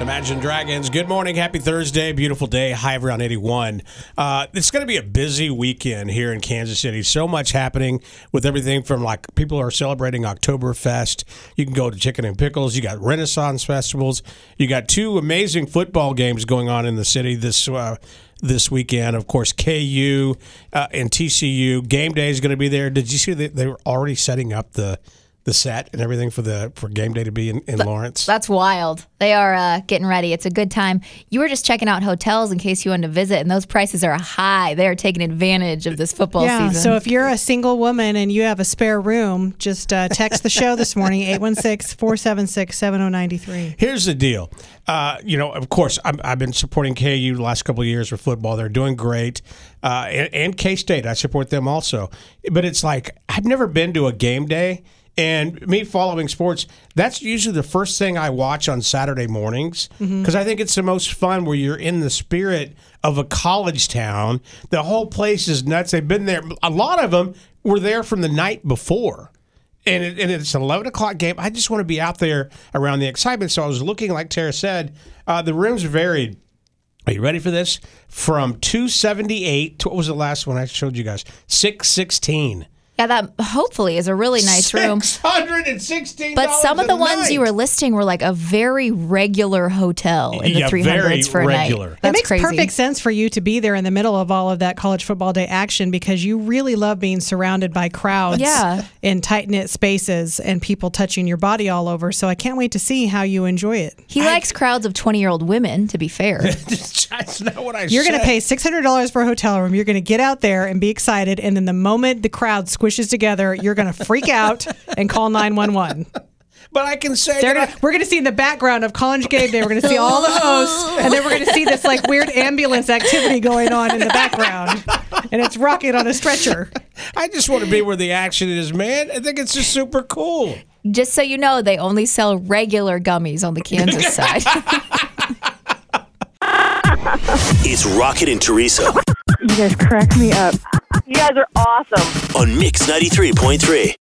Imagine Dragons. Good morning. Happy Thursday. Beautiful day. High of around 81. Uh, it's going to be a busy weekend here in Kansas City. So much happening with everything from like people are celebrating Oktoberfest. You can go to Chicken and Pickles. You got Renaissance festivals. You got two amazing football games going on in the city this uh, this weekend. Of course, KU uh, and TCU. Game day is going to be there. Did you see that they were already setting up the the set and everything for the for game day to be in, in Lawrence? That's wild. They are uh, getting ready. It's a good time. You were just checking out hotels in case you wanted to visit, and those prices are high. They are taking advantage of this football Yeah, season. so if you're a single woman and you have a spare room, just uh, text the show this morning, 816 476 7093. Here's the deal. Uh, you know, of course, I'm, I've been supporting KU the last couple of years with football. They're doing great. Uh, and, and K State, I support them also. But it's like, I've never been to a game day. And me following sports, that's usually the first thing I watch on Saturday mornings because I think it's the most fun where you're in the spirit of a college town. The whole place is nuts. They've been there. A lot of them were there from the night before and, it, and it's an 11 o'clock game. I just want to be out there around the excitement. So I was looking, like Tara said, uh, the rooms varied. Are you ready for this? From 278 to what was the last one I showed you guys? 616. Yeah, that hopefully is a really nice room. $616. But some of the a ones night. you were listing were like a very regular hotel in the Yeah, 300s very for a regular. night. It That's makes crazy. perfect sense for you to be there in the middle of all of that college football day action because you really love being surrounded by crowds Yeah. in tight knit spaces and people touching your body all over. So I can't wait to see how you enjoy it. He likes crowds of 20 year old women, to be fair. That's not what I You're going to pay $600 for a hotel room. You're going to get out there and be excited. And then the moment the crowd squishes together, you're going to freak out and call 911. But I can say They're that gonna, we're going to see in the background of College Game Day, we're going to see all the oh, hosts, and then we're going to see this like weird ambulance activity going on in the background. And it's rocking on a stretcher. I, I just want to be where the action is, man. I think it's just super cool. Just so you know, they only sell regular gummies on the Kansas side. It's Rocket and Teresa You guys crack me up. You guys are awesome. on Mix 93.3.